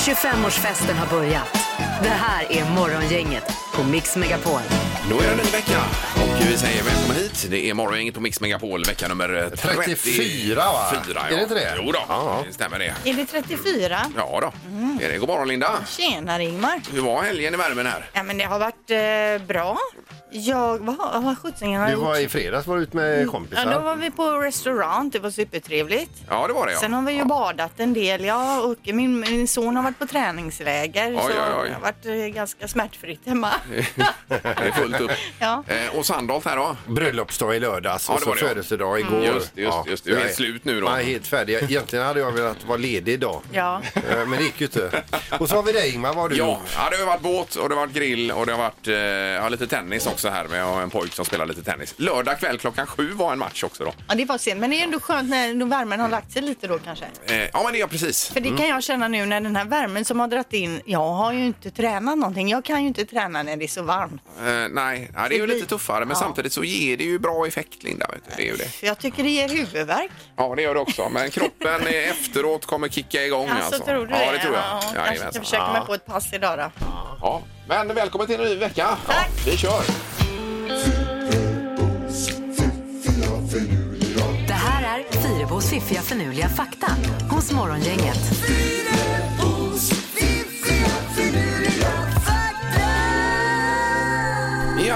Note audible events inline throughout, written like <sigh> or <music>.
25-årsfesten har börjat. Det här är Morgongänget på Mix Megapol. Då är det en ny vecka och vi säger välkommen hit. Det är morgongänget på Mix Megapol, vecka nummer 34. 34, va? ja. Är det inte det? Jo då, Ja. det stämmer det. Är det 34? Ja då. Är det. God morgon Linda. Tjenare Ingmar. Hur var helgen i värmen här? Ja men det har varit eh, bra. Jag, vad har vad sjuttsingen har Du jag var gjort? i fredags var du ute med kompisar. Ja, då var vi på restaurang. Det var supertrevligt. Ja, det var det ja. Sen har vi ju badat en del. Ja, och min, min son har varit på träningsläger. Oj, så oj, oj. det har varit eh, ganska smärtfritt hemma. <laughs> Det är fullt upp. Ja. Eh, och Sandholt här då? Bröllopsdag i lördags Ja, och så var det, ja. födelsedag igår. Just det, just det, just det. Du är jag helt slut nu då. Jag är helt färdig. Egentligen hade jag velat vara ledig idag. Ja. Eh, Men det gick ju inte. Och så har vi dig Ingmar, vad har du Ja, gjort? ja, det har varit båt och det har varit grill och det har varit eh, ja, lite tennis också här. Men jag har en pojk som spelar lite tennis. Lördag kväll klockan sju var en match också då. ja, det var sent. Men det är ändå skönt när värmen har lagt sig lite då kanske. Eh, ja, men det är precis. För det kan jag känna nu när den här värmen som har dratt in. Jag har ju inte tränat någonting. Jag kan ju inte träna när det är så varmt. Eh, nej, ja, det är ju lite tuffare men. Samtidigt så ger det ju bra effekt Linda. Vet du. Det är ju det. Jag tycker det ger huvudvärk. Ja, det gör det också. Men kroppen eh, <laughs> efteråt kommer kicka igång. Alltså, Alltså, tror du ja, det tror jag. Ja, kanske ska Jajamensan. försöka mig på ett pass idag då. Ja. Men välkommen till en ny vecka. Ja, Tack. vi kör. Det här är Fyrebos fiffiga förnuliga fakta hos Morgongänget.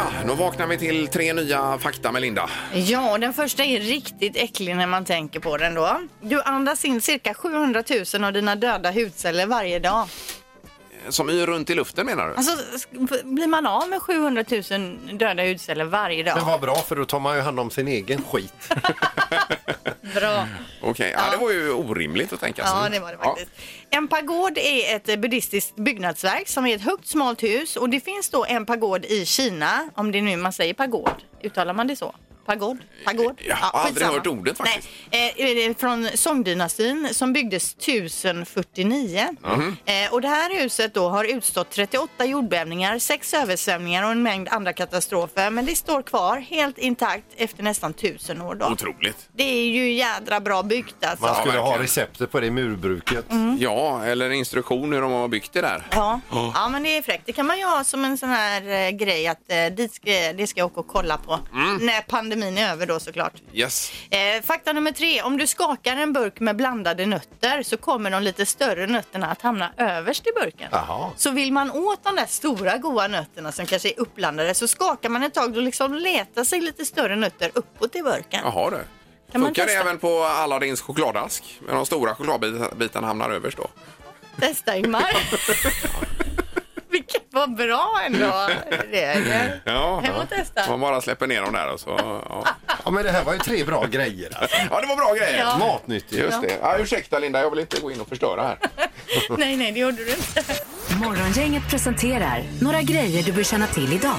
Ja, nu vaknar vi till tre nya fakta med Linda. Ja, den första är riktigt äcklig när man tänker på den då. Du andas in cirka 700 000 av dina döda hudceller varje dag. Som är runt i luften menar du? Alltså, blir man av med 700 000 döda hudceller varje dag? Men vad bra för då tar man ju hand om sin egen skit. <laughs> Bra. Okej, ja. det var ju orimligt att tänka sig. Ja, det var det faktiskt. En pagod är ett eh, buddhistiskt byggnadsverk som är ett högt smalt hus och det finns då en pagod i Kina, om det är nu man säger pagod. Uttalar man det så? Pagod? Pagod? Jag har aldrig skitsamma. hört ordet faktiskt. Nej, eh, det är från Songdynastin som byggdes 1049. Mhm. Eh, och det här huset då har utstått 38 jordbävningar, sex översvämningar och en mängd andra katastrofer. Men det står kvar helt intakt efter nästan tusen år då. Otroligt. Det är ju jädra bra byggt alltså. Man skulle ha verkligen. receptet på det murbruket. Mm. Ja, eller instruktion hur de har byggt det där. Ja. ja, men det är fräckt. Det kan man ju ha som en sån här eh, grej att eh, dit ska, det ska jag åka och kolla på. Mm. När pandemin är över då såklart. Yes. Eh, fakta nummer tre. Om du skakar en burk med blandade nötter så kommer de lite större nötterna att hamna överst i burken. Jaha. Så vill man åt de där stora goda nötterna som kanske är uppblandade så skakar man ett tag och liksom letar sig lite större nötter uppåt i burken. Jaha du. Kan man Funkar det testa? även på Aladdins chokladask? Men de stora chokladbitarna hamnar överst då? Testa Ingmar. <laughs> Var bra ändå. Det är. Ja. Hem och testa. Man bara släpper ner dem där och så... Ja, Ja men det här var ju tre bra grejer. Alltså. ja det var bra grejer. Ja. Matnyttigt. Just det. Ja, ursäkta Linda, jag vill inte gå in och förstöra här. Nej, nej, det gjorde du inte. Morgongänget presenterar några grejer du bör känna till idag.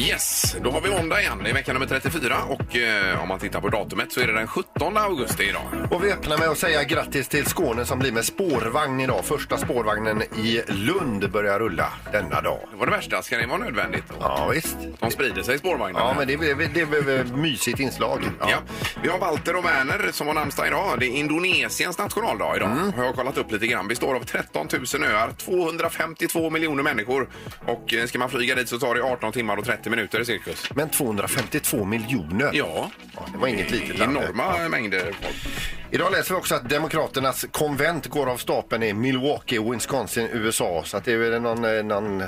Yes, då har vi måndag igen. Det är vecka nummer 34 och eh, om man tittar på datumet så är det den 17 augusti idag. Och vi öppnar med att säga grattis till Skåne som blir med spårvagn idag. Första spårvagnen i Lund börjar rulla denna dag. Det var det värsta, ska det vara nödvändigt? Ja visst. De sprider sig spårvagnarna. Ja men det är det är ett mysigt inslag. Ja. Vi har Walter och Werner som har namnsdag idag. Det är Indonesiens nationaldag idag. Har jag kollat upp lite grann. Består av 13 000 öar, 252 miljoner människor. Och eh, ska man flyga dit så tar det 18 timmar och 30 minuter i cirkus. Men 252 miljoner. Ja, Ja, det var inget litet land. enorma mängder folk. Idag läser vi också att Demokraternas konvent går av stapeln i Milwaukee, Wisconsin, USA. Så att det är väl någon, eh, någon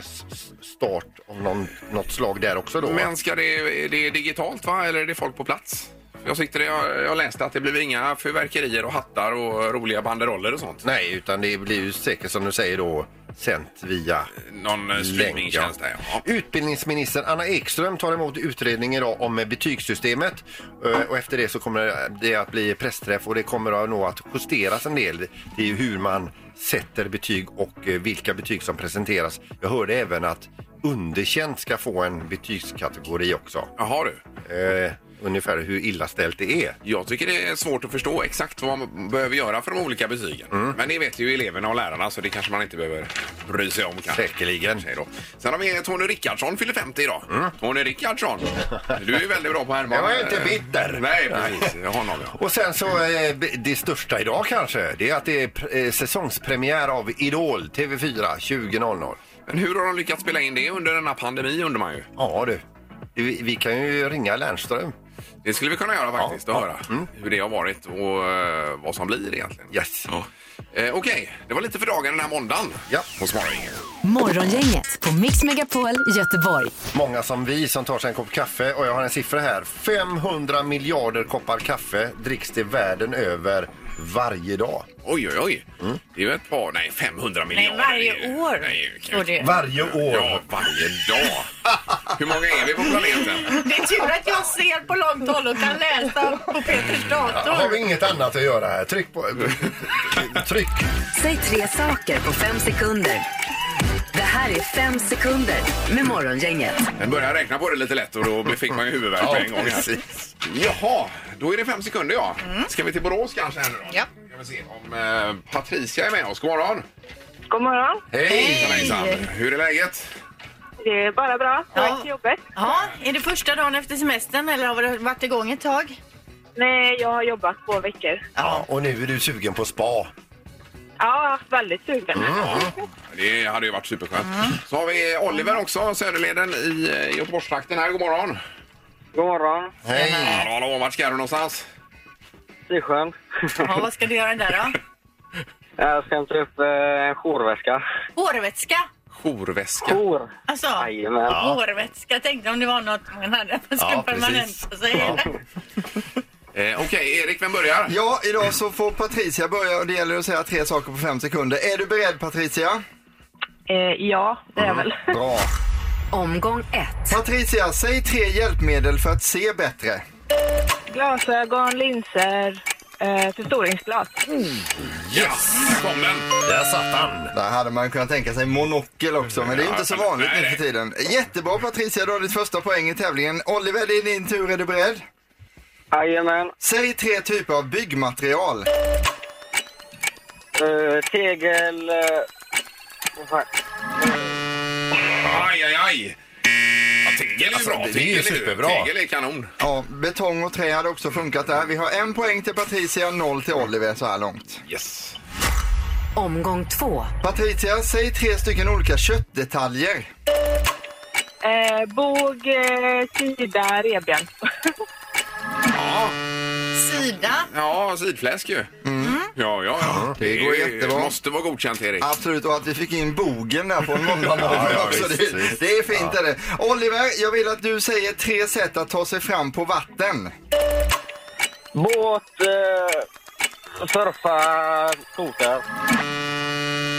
start av någon, något slag där också då. va? Men ska det, är det digitalt va? Eller är det folk på plats? Jag, sitter, jag, jag läste att det blir inga fyrverkerier och hattar och roliga banderoller och sånt. Nej, utan det blir ju säkert som du säger då sänt via Någon eh, streamingtjänst där ja. Utbildningsminister Anna Ekström tar emot utredning idag om betygssystemet Eh, och efter det så kommer det att bli pressträff och det kommer nog att justeras en del. Det är ju hur man sätter betyg och eh, vilka betyg som presenteras. Jag hörde även att underkänt ska få en betygskategori också. Jaha du. Eh, ungefär hur illa ställt det är. Jag tycker det är svårt att förstå exakt vad man behöver göra för de olika betygen. Mm. Men det vet ju eleverna och lärarna så det kanske man inte behöver bry sig om. Kanske. Säkerligen. Då. Sen har vi Tony Rickardsson, fyller 50 idag. Mm. Tony Rickardsson, du är ju väldigt bra på Herman. Jag är inte bitter. Nej, precis. Honom, ja. Och sen så eh, det största idag kanske, det är att det är pr- eh, säsongspremiär av Idol TV4 20.00. Men hur har de lyckats spela in det under denna pandemi undrar man ju. Ja du, vi, vi kan ju ringa Lernström. Det skulle vi kunna göra faktiskt och ja. höra Mm. hur det har varit och eh, vad som blir egentligen. Yes. Ja. Eh, Okej, det var lite för dagen den här måndagen Ja. hos Morgongänget. Morgongänget på Mix Megapol Göteborg. Många som vi som tar sig en kopp kaffe och jag har en siffra här. 500 miljarder koppar kaffe dricks det världen över varje dag. Oj, oj, oj. Det är ju ett par, nej 500 miljarder. varje Det är ju- år, det. Varje år. Ja, varje dag. Hur många är vi på planeten? <laughs> Det är tur att jag ser på långt håll och kan läsa på Peters dator. Har vi inget annat att göra här? Tryck på... <laughs> Tryck! Säg tre saker på fem sekunder. Det här är fem sekunder med Morgongänget. Jag började räkna på det lite lätt och då <laughs> fick man ju huvudvärk på en gång. Här. precis. Jaha, då är det fem sekunder ja. Ska vi till Borås kanske? Här nu då? Ja. Ska vi se om eh, Patricia är med oss. God morgon! God morgon. Hej! Hejsan, hejsan. Hur är läget? Det är bara bra. På Ja. till jobbet. Ja, är det första dagen efter semestern eller har det varit igång ett tag? Nej, jag har jobbat två veckor. Ja, och nu är du sugen på spa. Ja, väldigt sugen. Det hade ju varit superskönt. Så har vi Oliver också, Söderleden i eh, Göteborgstrakten här. God morgon! God morgon. Hej! Hallå, hallå, vart ska du någonstans? Sisjön. Ja, vad ska du göra där då? <laughs> Jag ska hämta upp eh, en jourväska. Hårvätska. Jourväska. Jour? Alltså, Jajamän. hårvätska. Tänkte om det var något man hade. Man skulle Ja, precis. permanenta sig. <laughs> Eh, Okej, Erik, vem börjar? Ja, idag så får Patricia börja och det gäller att säga tre saker på fem sekunder. Är du beredd Patricia? Eh, ja, det är jag väl. Bra. <laughs> Omgång ett. Patricia, säg tre hjälpmedel för att se bättre. Glasögon, linser, eh, förstoringsglas. Yes! Där kom den! Där satt han! Där hade man kunnat tänka sig monokel också, men det är inte så vanligt nu för tiden. Jättebra Patricia, du har ditt första poäng i tävlingen. Oliver, det är din tur. Är du beredd? Jajamän. Säg tre typer av byggmaterial. Eh, tegel... Vad fan? Aj, aj, aj! Ja, tegel är ju Alltså, bra. det är ju Tegel superbra. Tegel är kanon. Ja, betong och trä hade också funkat där. Vi har en poäng till Patricia, noll till Oliver så här långt. Yes. Omgång två. Patricia, säg tre stycken olika köttdetaljer. Eh, båg, eh, sida, revben. <laughs> Ja, Sida. ja sidfläsk ju. Ja, ja, ja. det går är- jättebra. måste vara godkänt, Erik. Absolut, och att vi fick in bogen där på en måndag <laughs> Ja, ja, också. visst, Det, visst. det är fint är det. Oliver, jag vill att du säger tre sätt att ta sig fram på vatten. Båt, eh, surfa, skoter.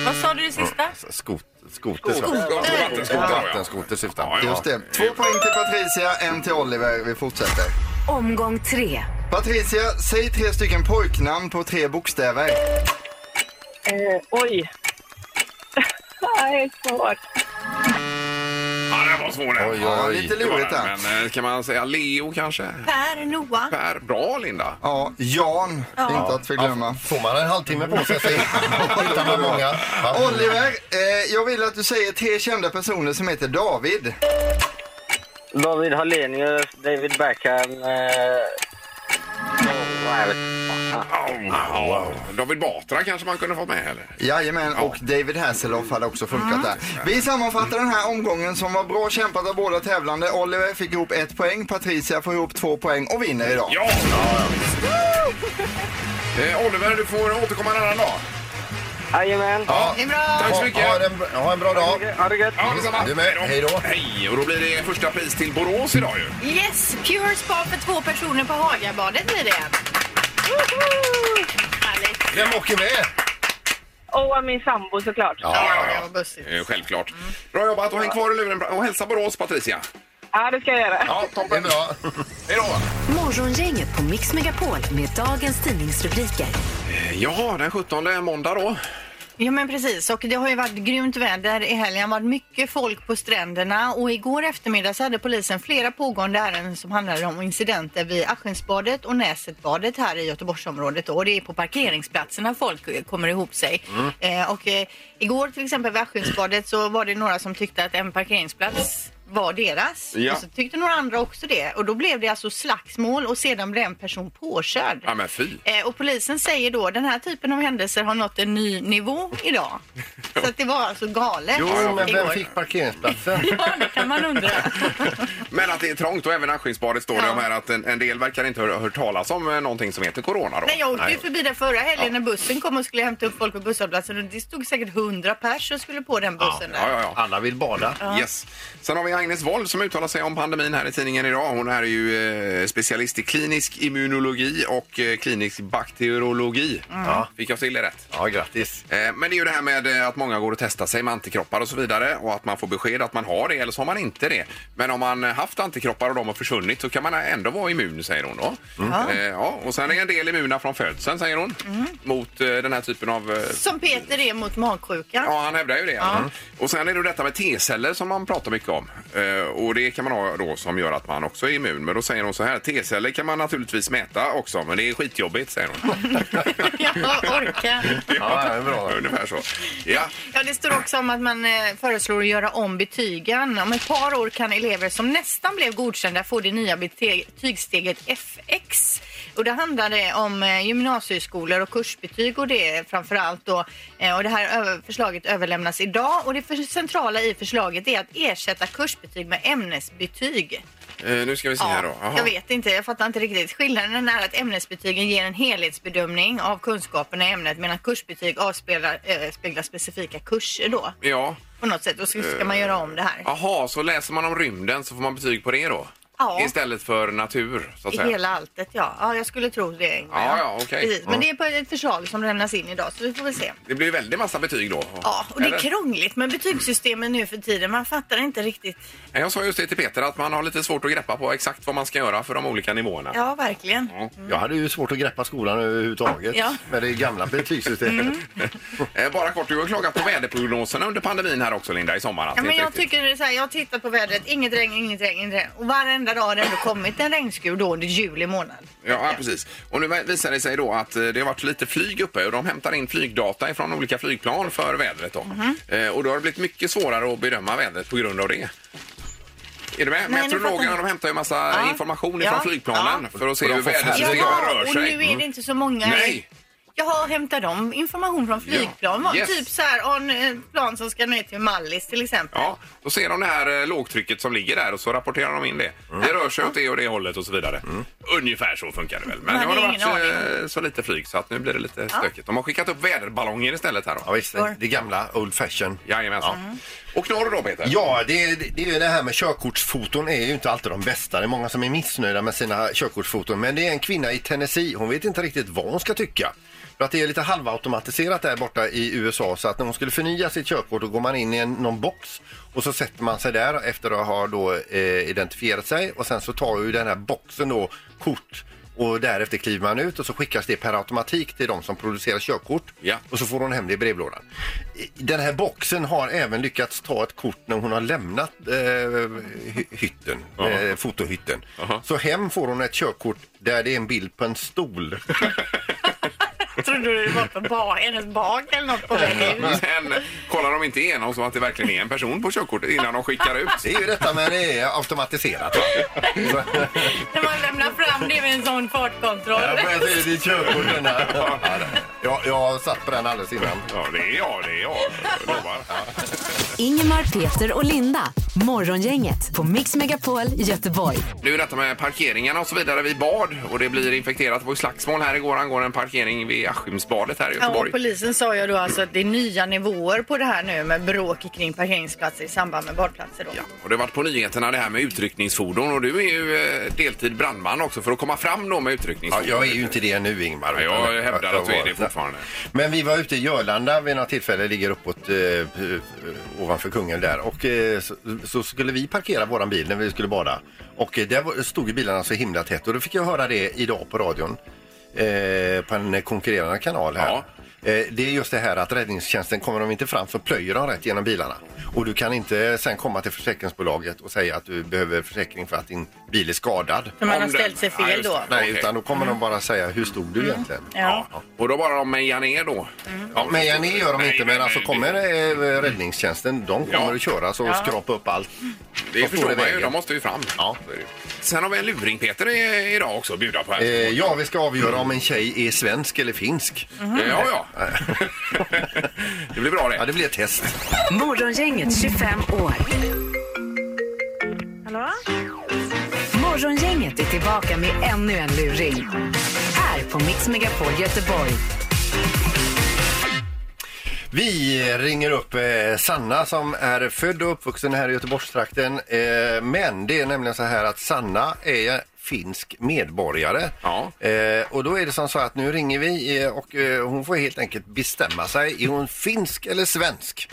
Vad sa du det sista? Skot, skoter, sa. Vattenskoter, ja. Vattenskoter syftar Ja, ja. Just det. Två poäng till Patricia, en till Oliver. Vi fortsätter. Omgång tre. Patricia, säg tre stycken pojknamn på tre bokstäver. Eh, oj. <laughs> det är svårt. Ja, den var svår den. Oj, Ja, oj. lite Det var lurigt den. där. Men eh, kan man säga Leo kanske? Per, Noah. Per, bra Linda. Ja, Jan, inte att förglömma. Får man en halvtimme på sig så hittar man <laughs> många. Ja. Oliver, eh, jag vill att du säger tre kända personer som heter David. David Hallenius, David Beckham. Eh, oh. Ja, David Batra kanske man kunde få med eller? Jajamän, och David Hasselhoff hade också funkat där. Vi sammanfattar den här omgången som var bra kämpat av båda tävlande. Oliver fick ihop ett poäng, Patricia får ihop två poäng och vinner idag. Ja! Eh, Oliver, du får återkomma en annan dag. Jajamän. Ja. Det är bra. Tack så mycket. Ha, en, ha en bra dag. Ha det gött. Ja, detsamma. Du med. Hej då. Hej, och då blir det första pris till Borås idag ju. Yes, Pure Spa för två personer på Hagabadet blir det. Woho! Härligt. Vem åker med? Och min sambo såklart. Ja, ja, det ja. Eh, Självklart. Bra jobbat och häng kvar i luren och hälsa Borås, Patricia. Ja, det ska jag göra. Ja, Det är toppen. bra. <laughs> Hej då. Morgongänget på Mix Megapol med dagens tidningsrubriker. Eh, Ja, den 17 måndag då. Ja men precis och det har ju varit grymt väder i helgen. Varit mycket folk på stränderna och igår eftermiddag så hade polisen flera pågående ärenden som handlade om incidenter vid Askensbadet och Näsetbadet här i Göteborgsområdet och det är på parkeringsplatserna folk kommer ihop sig. Eh, och eh, igår till exempel vid Askensbadet så var det några som tyckte att en parkeringsplats var deras. Ja. Och så tyckte några andra också det. Och då blev det alltså slagsmål och sedan blev en person påkörd. Ja, men fy. Eh, och polisen säger då den här typen av händelser har nått en ny nivå idag. <laughs> Så att det var alltså galet Jo, men vem igår. fick parkeringsplatsen? <laughs> Ja, det kan man undra. <laughs> Men att det är trångt och även Askingsbadet står det Ja. om här att en, en del verkar inte ha hört talas om eh, någonting som heter corona då. Nej, jag åkte ju förbi där förra helgen Ja. när bussen kom och skulle hämta upp folk på busshållplatsen och det stod säkert 100 pers och skulle på den bussen Ja, där. ja, ja. Alla vill bada. Yes. Sen har vi Agnes Wold som uttalar sig om pandemin här i tidningen idag. Hon är ju eh, specialist i klinisk immunologi och eh, klinisk bakteriologi. Ja. Fick jag till det rätt? Ja, grattis. Eh, Men det är ju det här med att många går och testar sig med antikroppar och så vidare och att man får besked att man har det eller så har man inte det. Men om man haft antikroppar och de har försvunnit så kan man ändå vara immun säger hon då. Eh, Ja, och sen är en del immuna från födseln säger hon mot eh, den här typen av Som Peter är mot magsjuka. Ja, han hävdar ju det. Mm. Och sen är det detta med T-celler som man pratar mycket om. Eh, och det kan man ha då som gör att man också är immun. Men då säger hon så här, T-celler kan man naturligtvis mäta också, men det är skitjobbigt säger hon. <laughs> Jag orkar. Ja, det är bra. Ungefär så. Ja, Ja, det står också om att man eh, föreslår att göra om betygen. Om ett par år kan elever som nästan blev godkända få det nya bete- betygssteget FX. Och det handlade om eh, gymnasieskolor och kursbetyg och det framför allt då. Eh, och det här förslaget överlämnas idag och det centrala i förslaget är att ersätta kursbetyg med ämnesbetyg. eh, nu ska vi se här då. Jaha. jag vet inte, jag fattar inte riktigt. Skillnaden är att ämnesbetygen ger en helhetsbedömning av kunskaperna i ämnet medan kursbetyg avspeglar äh, speglar specifika kurser då Ja, på något sätt. Och så ska man göra om det här. jaha, så läser man om rymden så får man betyg på det då? Ja. Istället för natur, så att I säga. hela alltet, ja. Ja, jag skulle tro det. Ingmar. Ja, ja, okej. Precis. Men Ja. det är på ett förslag som lämnas in idag, så vi får väl se. Det blir ju väldigt massa betyg då. Ja, och det är krångligt med betygssystemen nu för tiden. Man fattar inte riktigt. Jag sa just det till Peter att man har lite svårt att greppa på exakt vad man ska göra för de olika nivåerna. Ja, verkligen. Jag hade ju svårt att greppa skolan överhuvudtaget Ja. med det gamla betygssystemet. <laughs> Eh, Bara kort, du har klagat på väderprognoserna under pandemin här också Linda i sommar. att Ja, det men inte jag riktigt- tycker så här, jag har tittat på vädret, inget regn, inget regn, inget regn. Och varenda dag har det ändå kommit en regnskur då under juli månad. Ja, precis. Och nu visar det sig då att eh, det har varit lite flyg uppe och de hämtar in flygdata från olika flygplan för vädret. Då. Eh, Och då har det blivit mycket svårare att bedöma vädret på grund av det. Är du med? Nej, Meteorologerna jag. de hämtar ju massa Ja. information Ja. från flygplanen Ja. för att se hur får vädersystemet färre- rör och sig. nu är det inte så många. Nej. Jaha, hämtar de information från flygplan? Ja, yes. Typ så här, en eh, plan som ska ner till Mallis till exempel. Ja, då ser de det här eh, lågtrycket som ligger där och så rapporterar de in det. Det rör sig åt det och det hållet och så vidare. Ungefär så funkar det väl. Men Man nu har det ingen varit eh, så lite flyg så att nu blir det lite stökigt. De har skickat upp väderballonger istället här Ja, då. visst, det, det gamla old fashion. Jajamensan. Och knorr då Peter? Ja, det, det, det är ju det här med körkortsfoton är ju inte alltid de bästa. Det är många som är missnöjda med sina körkortsfoton. Men det är en kvinna i Tennessee. Hon vet inte riktigt vad hon ska tycka. För att det är lite halvautomatiserat där borta i USA så att när hon skulle förnya sitt körkort då går man in i en, någon box och så sätter man sig där efter att ha då eh, identifierat sig och sen så tar ju den här boxen då kort och därefter kliver man ut och så skickas det per automatik till de som producerar körkort Ja. och så får hon hem det i brevlådan. Den här boxen har även lyckats ta ett kort när hon har lämnat eh, hy- hytten, eh, fotohytten. Så hem får hon ett körkort där det är en bild på en stol. <laughs> Trodde du det var på bar, hennes bak eller något på väg ut? <laughs> Sen kollar de inte igenom så att det verkligen är en person på körkortet innan de skickar ut. Det är ju detta men det är automatiserat. va? När man lämnar fram det med en sån fartkontroll. Ja, får jag se ditt körkort den här? Ja, jag, satt på den alldeles innan. Ja, det är jag, det är jag. Jag lovar. Ingemar, Peter och Linda. Morgongänget på Mix Megapol Göteborg. Nu är detta med parkeringarna och så vidare vid bad och det blir infekterat. Det var ju slagsmål här igår angående en parkering vid Askimsbadet här i Ja, Göteborg. och polisen sa ju då alltså att det är nya nivåer på det här nu med bråk kring parkeringsplatser i samband med badplatser. Då. Ja, och det har varit på nyheterna det här med utryckningsfordon och du är ju eh, deltid brandman också för att komma fram då med Ja, utryckningsfordon. jag är ju inte det nu Ingmar. Ja, jag hävdar att du är det fortfarande. Men vi var ute i Jörlanda vid något tillfälle, ligger uppåt eh, eh, ovanför kungen där. Och eh, så, så skulle vi parkera våran bil när vi skulle bada. Och eh, där var- stod ju bilarna så himla tätt och då fick jag höra det idag på radion. Eh, på en konkurrerande kanal här. Ja. Eh, det är just det här att räddningstjänsten kommer de inte fram så plöjer de rätt genom bilarna. Och du kan inte sen komma till försäkringsbolaget och säga att du behöver försäkring för att din bil är skadad. För man har ställt sig Ja, fel då. Nej, Okej. utan då kommer de bara säga hur stod du egentligen? Ja. Och då bara de mejar ner då? Ja, men ja, ni gör de Nej, inte, nej, men alltså nej, kommer eh, räddningstjänsten, de kommer Ja. att köra så och skrapa upp allt. Det Vad förstår man ju, de måste ju fram. Ja. Sen har vi en luring Peter idag också att bjuda på här. Eh, ja, vi ska avgöra om en tjej är svensk eller finsk. Ja, ja. <laughs> det blir bra det. Ja, det blir ett test. Morgongänget 25 år. Hallå? Morgongänget är tillbaka med ännu en luring. Här på Mix Megapol Göteborg. Vi ringer upp eh, Sanna som är född och uppvuxen här i Göteborgstrakten. Eh, men det är nämligen så här att Sanna är finsk medborgare. Ja. Eh, och då är det som så att nu ringer vi eh, och eh, hon får helt enkelt bestämma sig. Är hon finsk eller svensk?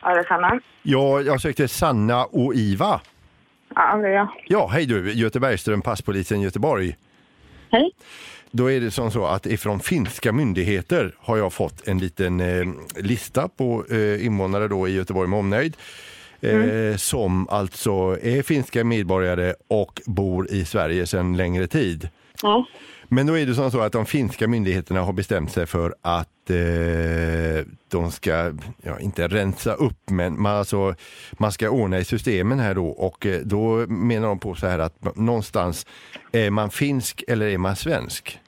Ja, det är Sanna. Ja, jag sökte Sanna och Iva. Ja, det är jag. Ja, hej du, Göte Bergström, passpolisen Göteborg. Hej. Då är det som så att ifrån finska myndigheter har jag fått en liten eh, lista på eh, invånare då i Göteborg med omnejd. Eh, Som alltså är finska medborgare och bor i Sverige sedan längre tid. Ja. Men då är det som så att de finska myndigheterna har bestämt sig för att eh, de ska, ja, inte rensa upp, men man, alltså, man ska ordna i systemen här då och eh, då menar de på så här att någonstans är man finsk eller är man svensk?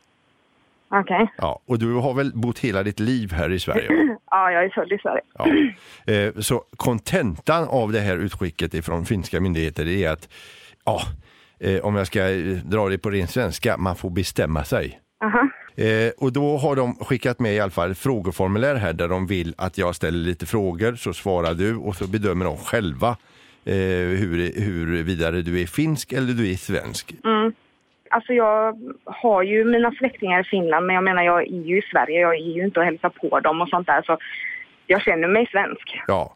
Okej. Ja, och du har väl bott hela ditt liv här i Sverige? <clears throat> Ja, jag är född i Sverige. Ja. Eh, Så kontentan av det här utskicket ifrån finska myndigheter är att, ja, eh, om jag ska eh, dra det på ren svenska, man får bestämma sig. Aha. Eh, och då har de skickat med i alla fall frågeformulär här där de vill att jag ställer lite frågor så svarar du och så bedömer de själva hur, hur vidare du är finsk eller du är svensk. Alltså jag har ju mina släktingar i Finland men jag menar jag är ju i Sverige. Jag är ju inte och hälsar på dem och sånt där så jag känner mig svensk. Ja.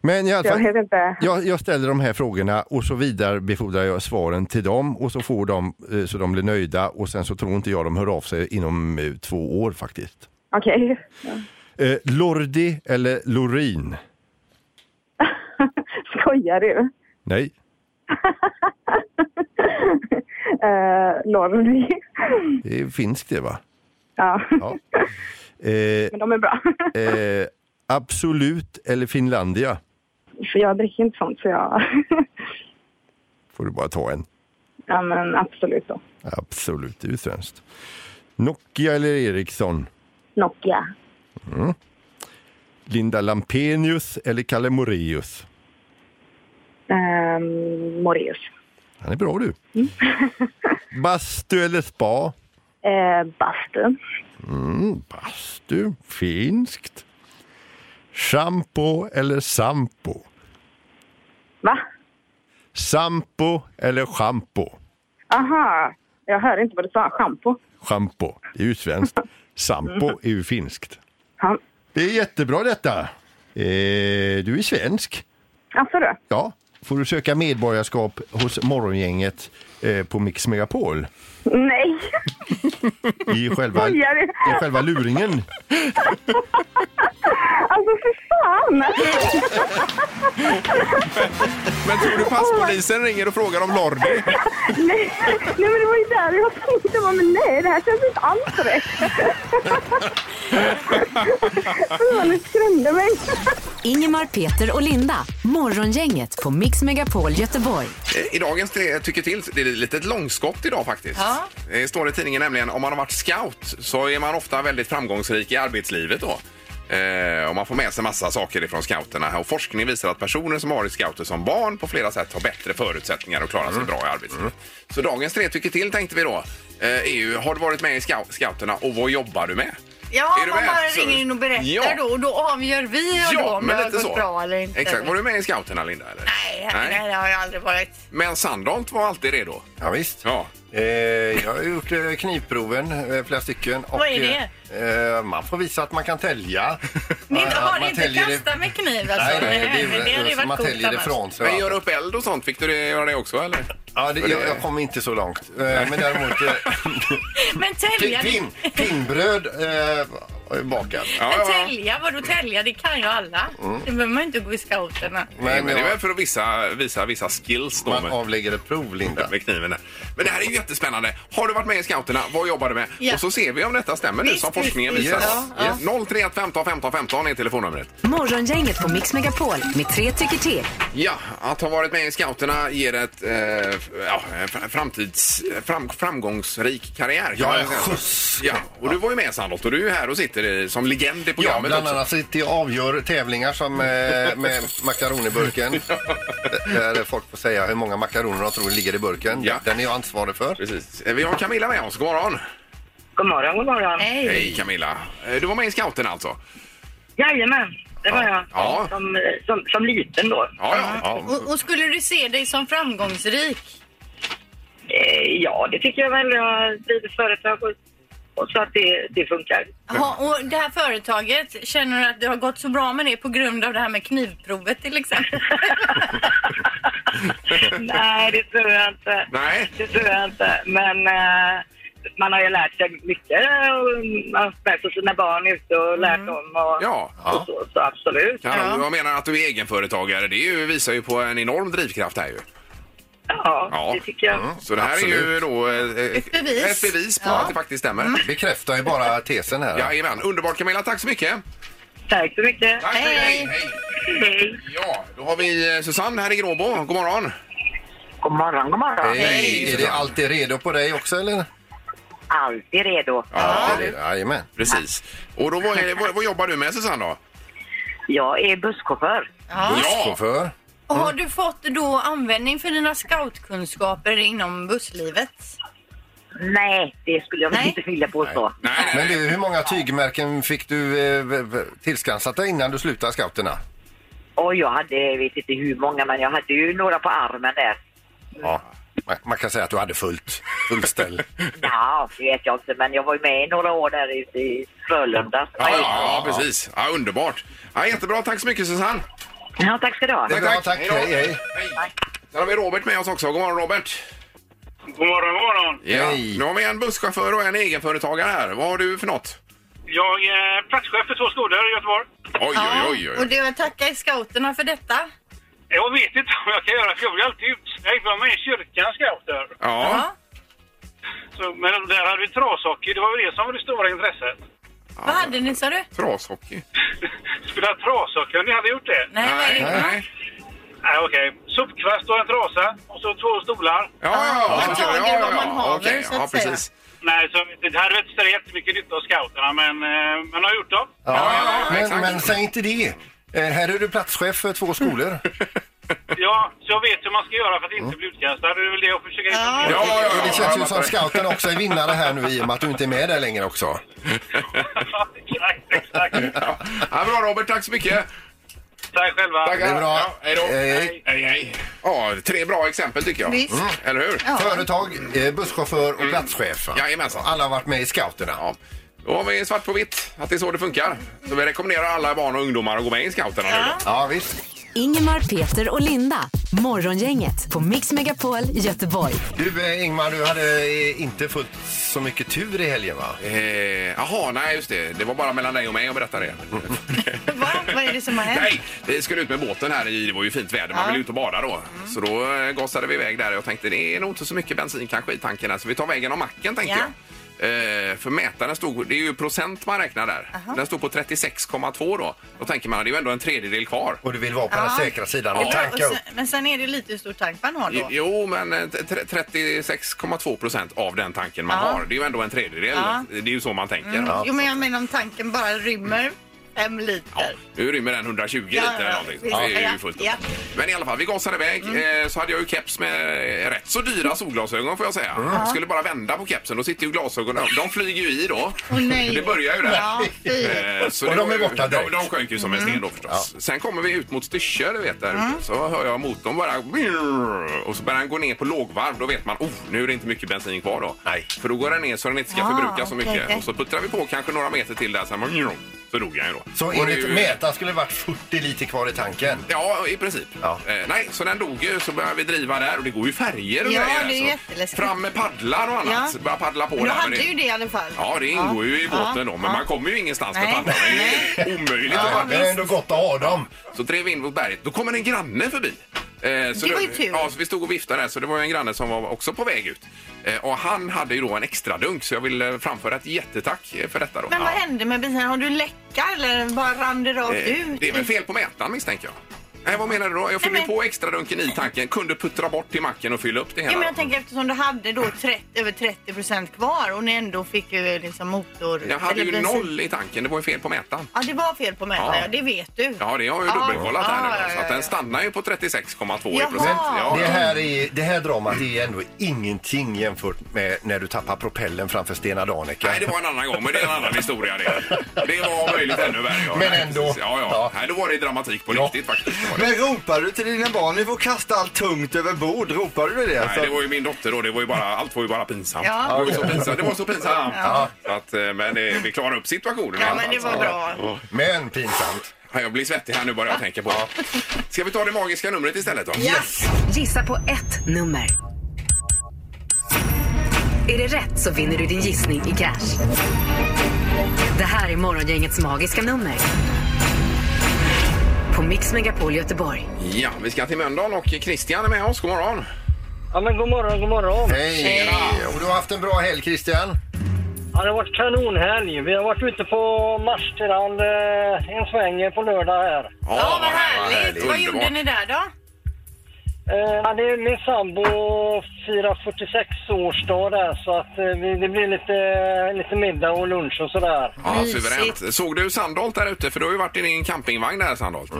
Men i alla Jag fall, vet inte. jag, jag ställer de här frågorna och så vidare befordrar jag svaren till dem och så får de eh, så de blir nöjda och sen så tror inte jag de hör av sig inom eh, två år faktiskt. Okej. Eh, Lordi eller Lorin? <laughs> Skojar du? Nej. Uh, <laughs> Lorry. Det är finskt det va? ja. Ja. <laughs> Eh, Men de är bra. <laughs> eh, absolut eller Finlandia? För jag dricker inte sånt så jag... Får du bara ta en. ja men absolut då. Absolut, det är ju svenskt. Nokia eller Ericsson? Nokia. Linda Lampenius eller Kalle Moraeus? Um, Moreus. Han är bra du. <laughs> Bastu eller spa? Uh, bastu. Mm, bastu, finskt. Shampoo eller sampo? Va? Sampo eller schampo? Aha. Jag hör inte vad du sa. Schampo. Schampo, det är ju svenskt. <laughs> Sampo är ju finskt. Det är jättebra detta. Eh, du är svensk. Alltså du? Ja. Får du söka medborgarskap hos Morgongänget eh, på Mix Megapol Nej i själva, i själva luringen. Alltså för fan. Men tror du passpolisen ringer och frågar om Lordi? nej. nej men det var ju där jag tänkte. bara, Men nej det här känns inte alls rätt. Fan, du skrämde mig. Ingemar, Peter och Linda. Morgongänget på Mix Megapol Göteborg. Eh, I dagens tre tycker till, det är lite ett långskott idag faktiskt. Ja. Det står i tidningen nämligen, om man har varit scout så är man ofta väldigt framgångsrik i arbetslivet då. Eh, och man får med sig massa saker ifrån scouterna. Och forskning visar att personer som har varit scouter som barn på flera sätt har bättre förutsättningar att klara sig bra i arbetslivet. Så dagens tre tycker till tänkte vi då. Eh, är ju, har du varit med i scout, scouterna och vad jobbar du med? Ja, Är man bara Så- ringer in och berättar Ja. då och då avgör vi och då om det har gått bra eller inte. Exakt. Var du med i scouterna Linda? Eller? Nej, nej, nej, det har jag aldrig varit. Men Sandholt var alltid redo. Ja, visst. Ja. Eh, jag har gjort eh, knivproven, eh, flera stycken. Och, Vad är det? Eh, eh, man får visa att man kan tälja. Ni Ja, har man inte täljer det- kastat med kniv alltså? Nej, nej, det, men det man täljer det annars. från sig. Men göra upp eld och sånt, fick du det, göra det också eller? Ja, det, jag, jag kom inte så långt. Eh, men däremot eh, <laughs> Men tälja, pin, pinnbröd eh, har bakat. Ja, men ja, ja. tälja, vadå tälja? Det kan ju alla. Det behöver man inte gå i scouterna. Nej, men det är väl för att visa, visa vissa skills då man med, avlägger ett prov, Linda. med kniven. där. Men det här är ju jättespännande. Har du varit med i scouterna? Vad jobbar du med? Ja. Och så ser vi om detta stämmer nu Visst, som forskningen visst, visar. Ja, Yes. 031 15 15 15 är telefonnumret. Morgongänget på Mix Megapol med tre tycker till. Ja, att ha varit med i scouterna ger ett eh, ja, fr- framtids, fram, framgångsrik karriär. kan Ja, man en säga. skjuts. Ja, och du var ju med Sandholt och du är ju här och sitter eh, som legend i Ja, programmet bland också. annat sitter jag och avgör tävlingar som eh, <laughs> med makaroniburken. Där folk får säga hur många makaroner de tror ligger i burken. Ja. Den är jag ansvarig för. Precis. Eh, Vi har Camilla med oss. God morgon. God morgon, god morgon. Hej. Hej Camilla. Eh, Du var med i scouterna alltså? Jajamän, det var jag. Ja. Som, som, som liten då. Ja, ja. ja. Och, och skulle du se dig som framgångsrik? Eh, ja, det tycker jag väl. Jag har drivit företag och så att det, det funkar. Ha, och det här företaget, känner du att det har gått så bra med det på grund av det här med knivprovet till exempel? <laughs> Nej, det tror jag inte. Nej. Det tror jag inte. Men eh, man har ju lärt sig mycket. och Man har sig sina barn ute och lärt dem. Och, Ja. och så, så absolut. Kanon. Jag menar att du är egenföretagare. Det är ju, visar ju på en enorm drivkraft här ju. Ja, Ja. det tycker jag. Så det här är ju Absolut. då eh, Ett bevis. ett bevis på Ja. att det faktiskt stämmer. Bekräftar ju bara tesen här. Jajamän. Underbart Camilla, tack så mycket. Tack så mycket. Tack, Hej. hej. Hej. Ja, då har vi eh, Susanne här i Gråbo. God morgon. God morgon, god morgon. Hej. Är det alltid redo på dig också eller? Alltid redo. Ja, Det är det. Jajamän. precis. Och då, vad, är, vad, vad jobbar du med Susanne då? Jag är busschaufför. Ja. Busschaufför. Och har du fått då användning för dina scoutkunskaper inom busslivet? Nej, det skulle jag väl Nej. inte vilja påstå. Nej, Men du, hur många tygmärken fick du eh, v- v- tillskansat dig innan du slutade scouterna? Och jag hade, jag vet inte hur många, men jag hade ju några på armen där. Ja. Man, man kan säga att du hade fullt, fullt ställ. <laughs> Ja, det vet jag inte, men jag var ju med i några år där ute i Frölunda. Ja, ja, ja, precis. Ja, underbart. Ja, jättebra. Tack så mycket Susanne. Ja, tack ska du ha. Det är bra, tack. då. Hej, hej. Sen har vi Robert med oss också. God morgon Robert. God morgon, god morgon. Ja. Hej. Nu har vi en busschaufför och en egenföretagare här. Vad har du för något? Jag är platschef för två skolor i Göteborg. Oj, oj, oj. Och oj. det jag tackar scouterna för detta. Jag vet inte om jag kan göra för jag blir alltid utslängd. Jag var med i kyrkans scouter. Ja. Så, men där hade vi trashockey. Det var väl det som var det stora intresset. Vad hade ni sa du? Trashockey. Spela trashockey, har ni hade gjort det? Nej, vad är det? nej. Nej, okej. Sopkvast och en trasa och så två stolar. Ja, ja, ja. man tager vad man haver, Okej, så ja, att säga. precis. Nej, så det hade väl inte jättemycket nytta av scouterna, men eh, man har gjort dem. Ja, ja, men, men säg inte det. Eh, här är du platschef för två skolor. <laughs> Ja, så jag vet hur man ska göra för att inte bli utkastad. Det är väl det jag försöker Ja. Ja, ja, ja. Det känns ju ja, som scouten också är vinnare här nu i och med att du inte är med där längre också. <laughs> exakt, exakt. <laughs> Ja. Ja, bra Robert, tack så mycket. Tack själva. Tackar. Det är bra. Ja, hej då. Hej, hej. Hej, hej. Ja, tre bra exempel tycker jag. Visst. Mm. Eller hur? Ja. Företag, eh, busschaufför och platschef. va? Jajamensan. Alla har varit med i scouterna. Ja. Då har vi svart på vitt att det är så det funkar. Så vi rekommenderar alla barn och ungdomar att gå med i scouterna nu då. Ja, visst. Ingemar, Peter och Linda. Morgongänget på Mix Megapol Göteborg. Du eh, Ingmar, du hade eh, inte fullt så mycket tur i helgen va? Eh, jaha, nej just det. Det var bara mellan dig och mig att berätta det. <laughs> Va? Vad är det som har hänt? nej, vi skulle ut med båten här i, det var ju fint väder, man Ja. ville ut och bada då. Så då eh, gasade vi iväg där och tänkte det är nog inte så mycket bensin kanske i tanken här, så vi tar vägen om macken tänkte Ja. jag. Eh, för mätaren stod, det är ju procent man räknar där. Den stod på 36,2 då. Då tänker man det är ju ändå en tredjedel kvar. Och du vill vara på den säkra sidan och tanka upp. men sen är det lite hur stor tank man har då. Jo, men eh, t- 36,2 procent av den tanken man har. Det är ju ändå en tredjedel. Det är ju så man tänker. Mm. Jo, men jag menar om tanken bara rymmer fem liter. Nu rymmer den 120 Ja, liter eller ja, någonting. visst. Det är Ja, ju fullt upp. ja. Men i alla fall, vi gasade iväg. Eh, så hade jag ju keps med rätt så dyra solglasögon får jag säga. Jag skulle bara vända på kepsen. Då sitter ju glasögonen De flyger ju i då. Åh, nej. Det börjar ju där. Ja, fy. Eh, så Och de var är ju- borta de, direkt. de sjönk ju som en sten då förstås. Sen kommer vi ut mot Styrsö, du vet där Mm. ute. Så hör jag motorn bara... Och så börjar den gå ner på lågvarv. Då vet man, oh, nu är det inte mycket bensin kvar då. Nej. För då går den ner så den inte ska Ah, förbruka så okej, mycket. okej. Och så puttrar vi på kanske några meter till där. Sen bara, så dog jag ju då. Så Och det är enligt ju- mätaren skulle det varit 40 liter kvar i tanken. Ja, i princip. Ja. Eh, nej, så den dog ju. Så började vi driva där och det går ju färger och Ja, grejer. det är så jätteläskigt. Fram med paddlar och annat. Ja. Börja paddla på du där. hade Men ju det i alla fall. Ja, det ingår ju i båten Ja, då. Men ja. man kommer ju ingenstans med Nej. paddlarna. Det är ju omöjligt att men det är ändå gott att ha dem. Så drev vi in mot berget. Då kommer en granne förbi. Eh, så Det var ju tur. Ja, så vi stod och viftade där. Så det var ju en granne som var också på väg ut. Eh, och han hade ju då en extra dunk så jag vill eh, framföra ett jättetack eh, för detta då. Men vad Ja. hände med bilen? Har du läcka eller bara rann det rakt Eh, ut? Det är väl fel på mätaren misstänker jag. Nej, vad menar du då? Jag fyllde Nej, men- på extra dunken i tanken, kunde puttra bort till macken och fylla upp det Ja, hela. men jag tänker eftersom du hade då 30, över 30 procent kvar och ni ändå fick ju liksom motor... Jag hade ju eller bensin. noll i tanken, det var ju fel på mätaren. Ja, det var fel på mätaren, Ja. ja. det vet du. Ja, det har jag ju Ja, dubbelkollat här nu. ja, då, ja, Så att ja, den ja. stannar ju på 36,2 i Jaha. procent. Ja, Det ja. här, är, det här dramat är ändå ingenting jämfört med när du tappar propellen framför Stena Danica. Nej, det var en annan gång, men det är en annan <laughs> historia det. Det var möjligt ännu värre. Ja. Men ändå. Ja, ja. Ja. Nej, då var det dramatik på Ja. riktigt faktiskt. Det det. Men ropar du till dina barn, ni får kasta allt tungt över bord. Ropar du det? Nej, det var ju min dotter då. Det var ju bara, allt var ju bara pinsamt. Ja. Det var ju så pinsamt. Det var så pinsamt. Ja. Så att, eh, men det, vi klarade upp situationen. Ja, men det var bra. Men pinsamt. Ja, Jag blir svettig här nu bara jag tänker på. Ska vi ta det magiska numret istället då? Yes! Gissa på ett nummer. Är det rätt så vinner du din gissning i cash. Det här är Morgongängets magiska nummer. På Mix Megapol Göteborg. Ja, vi ska till Mölndal och Christian är med oss. God morgon. Ja, men god morgon, god morgon. Hej! Och du har haft en bra helg Christian? Ja, det har varit kanonhelg. Vi har varit ute på Marstrand eh, en sväng på lördag här. Ja, vad härligt. härligt. Vad gjorde ni där då? Eh, det är min sambo firar 46 årsdag där så att eh, vi, det blir lite, lite middag och lunch och sådär. Ja, Mysigt. suveränt. Såg du Sandholt där ute? För du har ju varit i din campingvagn där Sandholt.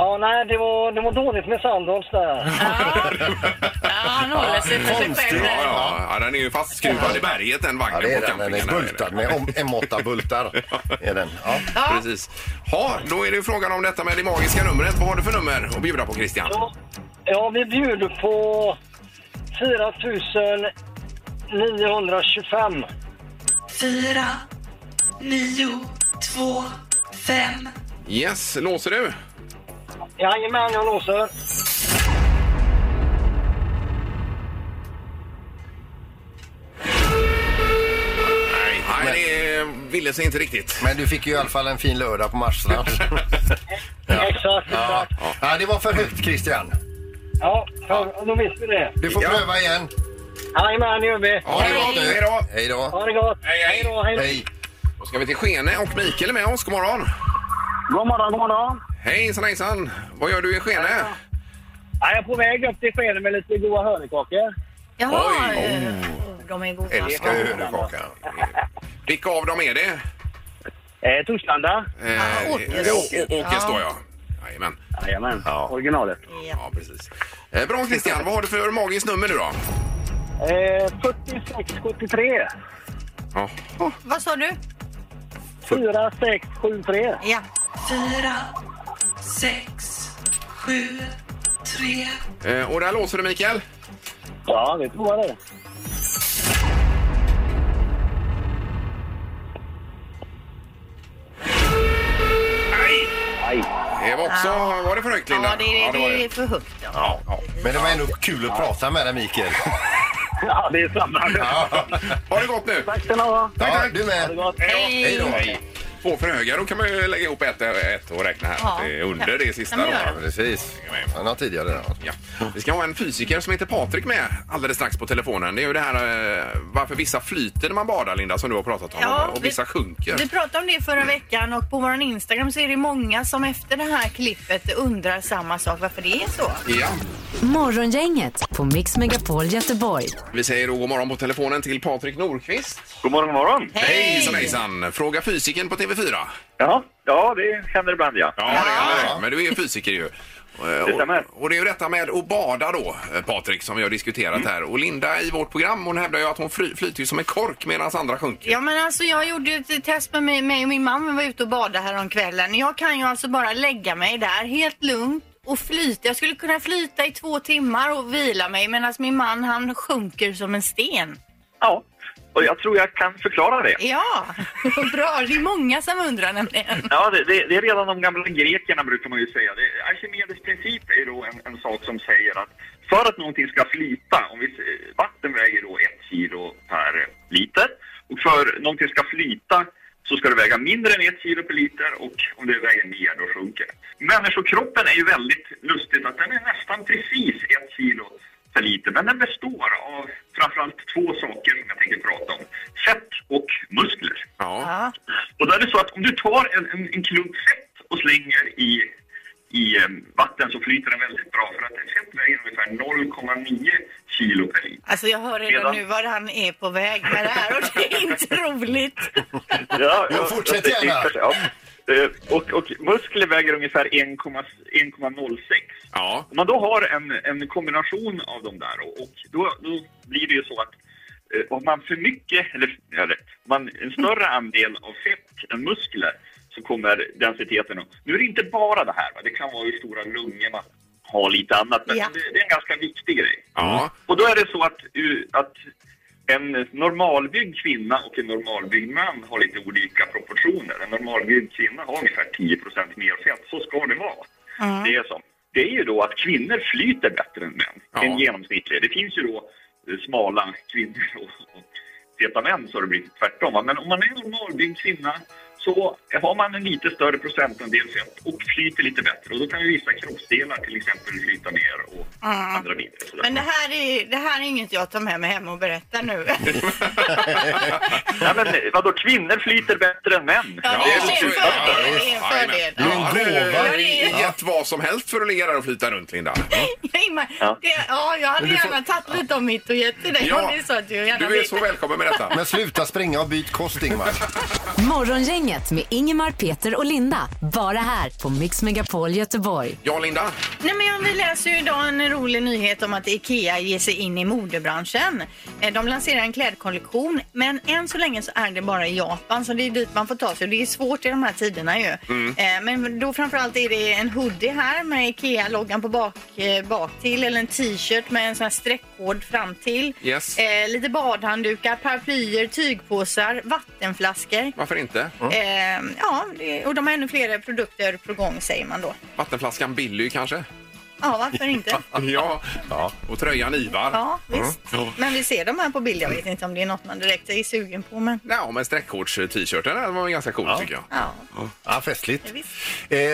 Ja, nej, det var, det var dåligt med Sandholts där. <laughs> Ja, han håller sig för sig själv. Ja, ja, ja, den är ju fastskruvad i berget den Ja, vagnen det är på den. Den campingen. är där. bultad med om- M8-bultar. <laughs> Är den. Ja. Ja. Precis. Ja, då är det ju frågan om detta med det magiska numret. Vad har du för nummer att bjuda på Christian? Ja, ja, vi bjuder på 4 925. fyra, nio, två, fem. Yes, låser du? Jajamän, jag låser. Nej, Nej det ville sig inte riktigt. Men du fick ju i alla fall en fin lördag på Marstrand. <laughs> Exakt, ja. exakt. ja, det var för högt Christian. Ja, för, då visste vi det. Du får Ja. pröva igen. Jajamän, det gör vi. Ha det gott nu. Hej då. Hej då. Ha det gott. Hej, hej. då. Hej då. Hej. Då ska vi till Skene och Mikael är med oss. God morgon. God morgon, god morgon. Hejsan hejsan. Vad gör du i Skene? Ja, jag är på väg upp till Skene med lite goda hörnekakor. Jaha, Oj. eh, de är goda. Älskar ju hörnekaka. Vilka av dem är det? Eh, Torslanda. Eh, Ja, Åkes. Åkes Ja. då ja. Jajamän. Jajamän, Ja. originalet. Ja, precis. Eh, bra Christian. Vad har du för magiskt nummer nu då? Eh, 4673. Ja. Vad sa du? 4673. Ja. Fyra, sex, sju, tre. Eh, och där låser du Mikael. Ja, det tror jag det. Nej. Det var också... Var det för högt Linda? Ja, det, är- var det är för högt. Ja. Ja, ja. Men det var ändå kul att prata med dig Mikael. <laughs> Ja, det är samma. <laughs> Ja, Ha det gott nu! Tack ska ni ha. Tack, ja tack. du Ha det med. gott. Hej. Hej då. Hej. Två för höga, då kan man ju lägga ihop ett, ett och räkna här. Ja, det är under det sista. kan man göra. Precis. Han har tidigare. Ja. Ja. Vi ska ha en fysiker som heter Patrik med alldeles strax på telefonen. Det är ju det här eh, varför vissa flyter när man badar, Linda, som du har pratat om. Ja, och vissa sjunker. Vi pratade om det förra veckan och på vår Instagram så är det många som efter det här klippet undrar samma sak, varför det är så. Ja. Morgongänget på Mix Megapol Göteborg. Vi säger då god morgon på telefonen till Patrik Nordqvist. God morgon, god morgon. Hejsan hejsan! Fråga fysiken på TV4 TV4? Ja, ja det händer ibland ja. Ja, det är det. Men du är ju fysiker ju. Det stämmer. Och, och det är ju detta med att bada då, Patrik, som vi har diskuterat här. Och Linda i vårt program, hon hävdar ju att hon fly, flyter ju som en kork medan andra sjunker. Ja men alltså jag gjorde ett test med mig, mig och min man. Vi var ute och badade här om kvällen. Jag kan ju alltså bara lägga mig där helt lugnt och flyta. Jag skulle kunna flyta i två timmar och vila mig medan min man han sjunker som en sten. Ja, och jag tror jag kan förklara det. Ja, <laughs> bra. Det är många som undrar nämligen. Ja, det, det, det är redan de gamla grekerna brukar man ju säga. Det, Archimedes princip är då en, en sak som säger att för att någonting ska flyta, om vi, vatten väger då ett kilo per liter och för någonting ska flyta så ska det väga mindre än ett kilo per liter och om det väger mer då sjunker det. Människokroppen är ju väldigt lustigt att den är nästan precis ett kilo per liter men den består av framförallt två saker som jag tänker prata om. Fett och muskler. Ja. Och då är det så att om du tar en, en, en klump fett och slänger i, i eh, vatten så flyter den väldigt bra för att fett väger ungefär 0,9 kilo per liter. Alltså jag hör redan Medan- nu var han är på väg med det här och det är inte roligt. <laughs> Ja, Jo, fortsätt gärna. Ja. Eh, Och, och muskler väger ungefär 1,- 1,06. Ja. Om man då har en, en kombination av de där och, och då, då blir det ju så att eh, om man för mycket, eller, eller man, en större andel av fett än muskler så kommer densiteten att... Nu är det inte bara det här, va? det kan vara hur stora lungor man har lite annat, men Ja. det, det är en ganska viktig grej. Ja. Och då är det så att, att en normalbyggd kvinna och en normalbyggd man har lite olika proportioner. En normalbyggd kvinna har ungefär 10 mer fett. Så ska det vara. Det är så. Det är ju då att kvinnor flyter bättre än män. Ja. En genomsnittlig. Det finns ju då eh, smala kvinnor och, och feta män så har det blivit tvärtom. Men om man är en normalbyggd kvinna så har man en lite större procentandel fett och flyter lite bättre. Och då kan ju vissa kroppsdelar till exempel flyta ner och andra bitar. sådär. Men det här, är, det här är inget jag tar med mig hem och berättar nu. <laughs> Ja, men vadå, kvinnor flyter bättre än män? Ja, det är det är en fördel. Det är en fördel. Ja, du gåva. har gett vad som helst för att ligga där och flyta runt, Linda. <laughs> Ingmar, det, ja, jag hade gärna tagit lite av mitt och gett till dig Ja, om det är så att du gärna Du är vill. så välkommen med detta. Men sluta springa och byt kost Ingmar. Morgongänget med Ingemar, Peter och Linda. Bara här på Mix Megapol Göteborg. Ja, Linda. Nej, men jag- vi läser ju idag en rolig nyhet om att IKEA ger sig in i modebranschen. Eh, De lanserar en klädkollektion, men än så länge så är det bara i Japan, så det är dit man får ta sig. Det är svårt i de här tiderna ju. Eh, Men då framförallt är det en hoodie här med IKEA-loggan på bak, eh, bak till eller en t-shirt med en sån här streckkod fram till. Yes. Lite badhanddukar, paraplyer, tygpåsar, vattenflaskor. Varför inte? Eh, ja, det, och de har ännu fler produkter på gång säger man då. Vattenflaskan Billy kanske? Ja, varför inte? <laughs> Ja. ja. Och tröjan Ivar. Ja, visst. Ja. Men vi ser de här på bild. Jag vet inte om det är något man direkt är sugen på. Men Ja, men streckkods-t-shirten där var ganska cool tycker jag. ja, Ja, festligt. ja, visst.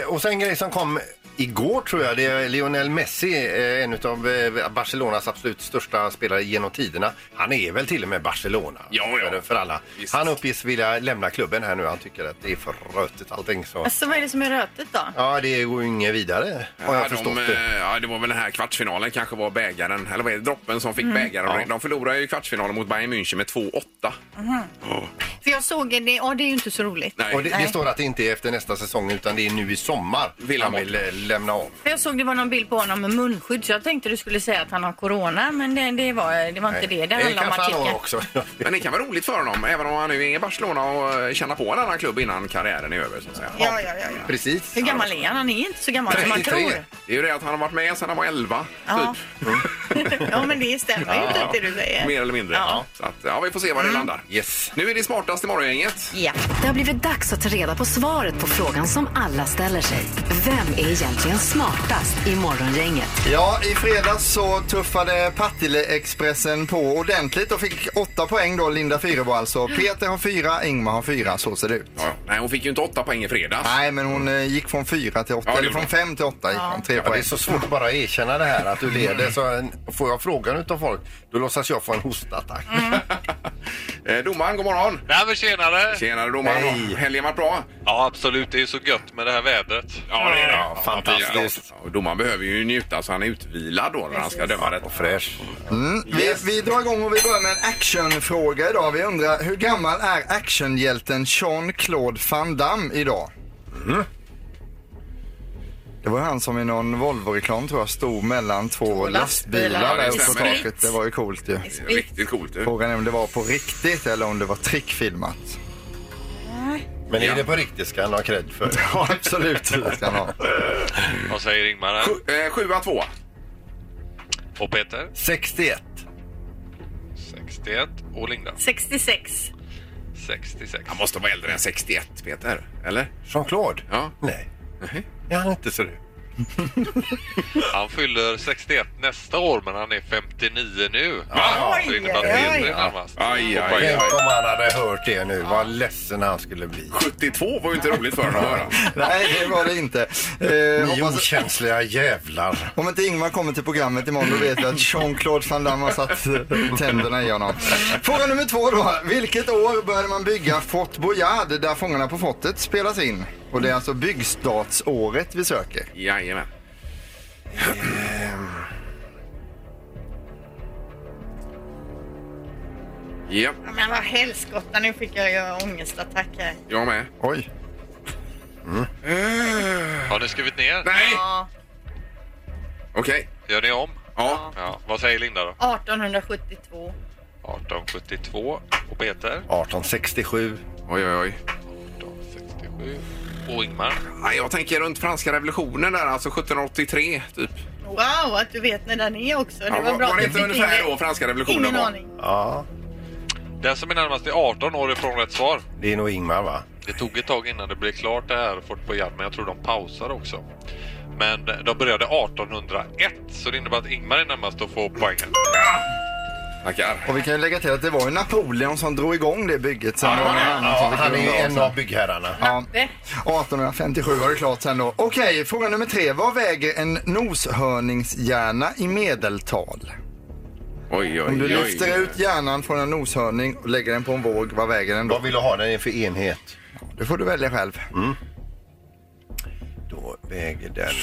Eh, och sen en grej som kom igår tror jag, det är Lionel Messi, eh, en av eh, Barcelonas absolut största spelare genom tiderna. Han är väl till och med Barcelona Ja, ja. För, för alla. Visst. Han uppges vilja lämna klubben här nu. Han tycker att det är för rötigt allting. Så. Alltså, vad är det som är rötet då? Ja, det går ju inget vidare har jag Ja, förstått de, det. eh, ja, det var väl den här kvartsfinalen kanske var bägaren, eller vad är det, droppen som fick bägaren. De förlorade ju kvartsfinalen mot Bayern München med 2-8. Ja. För jag såg det, ja det är ju inte så roligt. Nej. Och det, det Nej. står att det inte är efter nästa säsong utan det är nu i sommar Vill han han vill eh, lämna av. Jag såg det var någon bild på honom med munskydd så jag tänkte du skulle säga att han har corona men det, det, var, det var inte det. Det handlade om kanske han har artikeln. också. <laughs> Men det kan vara roligt för honom, även om han nu är i Barcelona och eh, känna på en annan klubb innan karriären är över. Så att säga. Ja, ja, ja, ja. Precis. Hur gammal är han? Han är inte så gammal som man 33. tror. Det är ju det att han har varit med sedan han var 11, Ja. typ. <laughs> ja, men det stämmer ju typ det du säger. Mer eller mindre. Ja. Så att, ja, vi får se var det landar. Yes. Nu är det smartast i morgongänget. Ja. Det har blivit dags att ta reda på svaret på frågan som alla ställer sig. Vem är egentligen smartast i morgongänget? Ja, i fredags så tuffade Partille-Expressen på ordentligt och fick åtta poäng då, Linda Fyrebo alltså. Peter har fyra, Ingmar har fyra, så ser det ut. Ja, ja. nej, hon fick ju inte åtta poäng i fredags. Nej, men hon eh, gick från fyra till åtta, Ja, det eller gjorde från hon. fem till åtta gick hon, tre Ja, det poäng. är så svårt att bara erkänna det här att du leder. Så en- får jag frågan utav folk, då låtsas jag få en hostattack. <laughs> Eh, domaren, god morgon. Nej men tjenare! Tjenare domaren. Hej. Helgen varit bra? Ja absolut, det är så gött med det här vädret. Ja, det är det. Ja, fantastiskt. Ja, och domaren behöver ju njuta så han är utvilad då när han ska döma det. Och fräsch. Mm. Vi, vi drar igång och vi börjar med en actionfråga idag. Vi undrar, hur gammal är actionhjälten Jean-Claude Van Damme idag? Det var han som i någon Volvo-reklam tror jag stod mellan två, lastbilar, lastbilar. där uppe det på taket. Det var ju coolt ju. Riktigt coolt du. Frågan är om det var på riktigt eller om det var trickfilmat. Men är Ja. det på riktigt ska han ha cred för. <laughs> Ja, absolut. Det ska han ha. Vad säger Ingmar här? Sju- eh, Sjua två. Och Peter? 61. 61. Och Linda? 66. 66. Han måste vara äldre än 61 Peter. Eller? Jean-Claude? Ja. Nej. Är han inte så du? <laughs> Han fyller 61 nästa år men han är 59 nu. Det att Oj, närmast. Aj, aj, Tänk aj. om han hade hört det nu. Vad ledsen han skulle bli. 72 var ju inte roligt för honom att höra. <laughs> Nej, det var det inte. Eh, Ni hoppas, okänsliga jävlar. om inte Ingmar kommer till programmet imorgon då vet vi att Jean-Claude Van Damme har satt tänderna i honom. Fråga nummer två då. Vilket år började man bygga Fort Boyard där Fångarna på fortet spelas in? Och det är alltså byggstartsåret vi söker. Jajamän. <clears throat> Ja, Men vad helskotta, nu fick jag ju ångestattack här. jag med. Oj. Har ni skrivit ner? Nej! Ja, Okej. Gör ni om? Ja. Ja. Vad säger Linda då? 1872. 1872. Och Peter? 1867. Oj, oj, oj. 1867. Och Ingmar? Nej, jag tänker runt franska revolutionen där, alltså 1783 typ. Wow, att du vet när den är också. Det Ja, var var, bra var det inte ungefär in det. då franska revolutionen Ingen var? aning. Ja, Den som är närmast är 18 år ifrån rätt svar. det är nog Ingmar va? Det tog ett tag innan det blev klart det här Fort Boyard, men jag tror de pausade också. Men de började 1801, så det innebär att Ingmar är närmast att få poängen. Tackar. Och vi kan ju lägga till att det var ju Napoleon som drog igång det bygget. Sen var det någon annan som fick han är ju en av byggherrarna. Ja, Det. 1857 var det klart sen då. Okej, fråga nummer tre. Vad väger en noshörningshjärna i medeltal? Oj, oj, Om du oj. lyfter ut hjärnan från en noshörning och lägger den på en våg, vad väger den då? Vad vill du ha den för enhet? Det får du välja själv. Då väger den...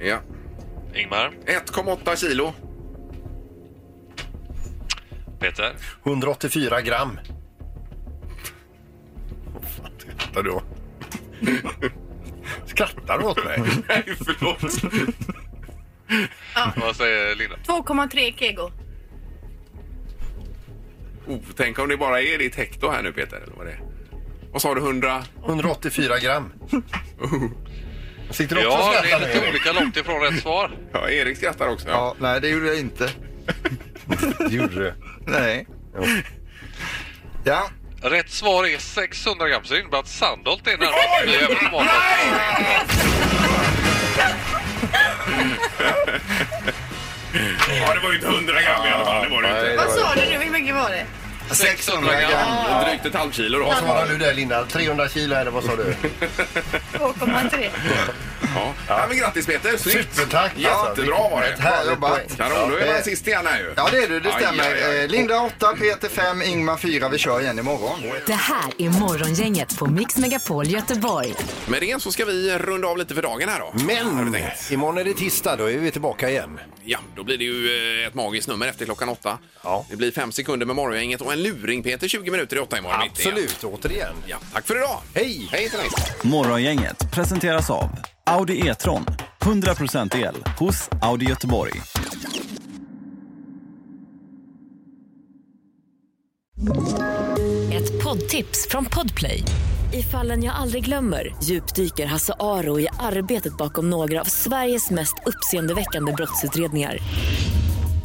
Ja. Ingmar, 1,8 kilo. Peter, 184 gram. Vad fan skrattar du åt? <laughs> Skrattar du åt mig? <laughs> Nej, förlåt. <laughs> vad säger Linda? 2,3 kego. Oh, tänk om det bara är ditt hekto här nu Peter. Eller vad det är. Vad sa du, 100? 184 gram. Sitter du också och Ja, det skrattar är lite nu? olika långt ifrån rätt svar. Ja, Erik skrattar också. Ja. Ja, nej det gjorde jag inte. Det <laughs> gjorde du. Nej. Ja, Rätt svar är 600 gram, så det innebär att Sandholt är närmast. Vi är måndag. ja, det var ju inte 100 gram i alla fall. Det var det Nej, inte. Vad sa du nu? Hur mycket var det? 600 gram. Ja. Drygt ett halvt kilo då. Vad svarar du där Linda? 300 kilo eller vad sa du? 2,3. Ja. Ja, men grattis Peter, snyggt! Supertack! Jättebra var det. härligt jobbat. Kanon, nu är man sist igen här ju. Ja, det är du. Det Aj, stämmer. aj, aj. Eh, Linda 8, Peter 5, Ingmar 4. Vi kör igen imorgon. Det här är Morgongänget på Mix Megapol Göteborg. Med det så ska vi runda av lite för dagen här då. Men imorgon är det tisdag, då är vi tillbaka igen. Ja, då blir det ju eh, ett magiskt nummer efter klockan åtta. Ja. Det blir fem sekunder med morgongänget och en luring Peter 20 minuter i åtta imorgon. mitt igen. Absolut, återigen. Ja, tack för idag! Hej! Hej till! Morgongänget presenteras av Audi E-tron. 100% el hos Audi Göteborg. Ett poddtips från Podplay. I fallen jag aldrig glömmer djupdyker Hasse Aro i arbetet bakom några av Sveriges mest uppseendeväckande brottsutredningar.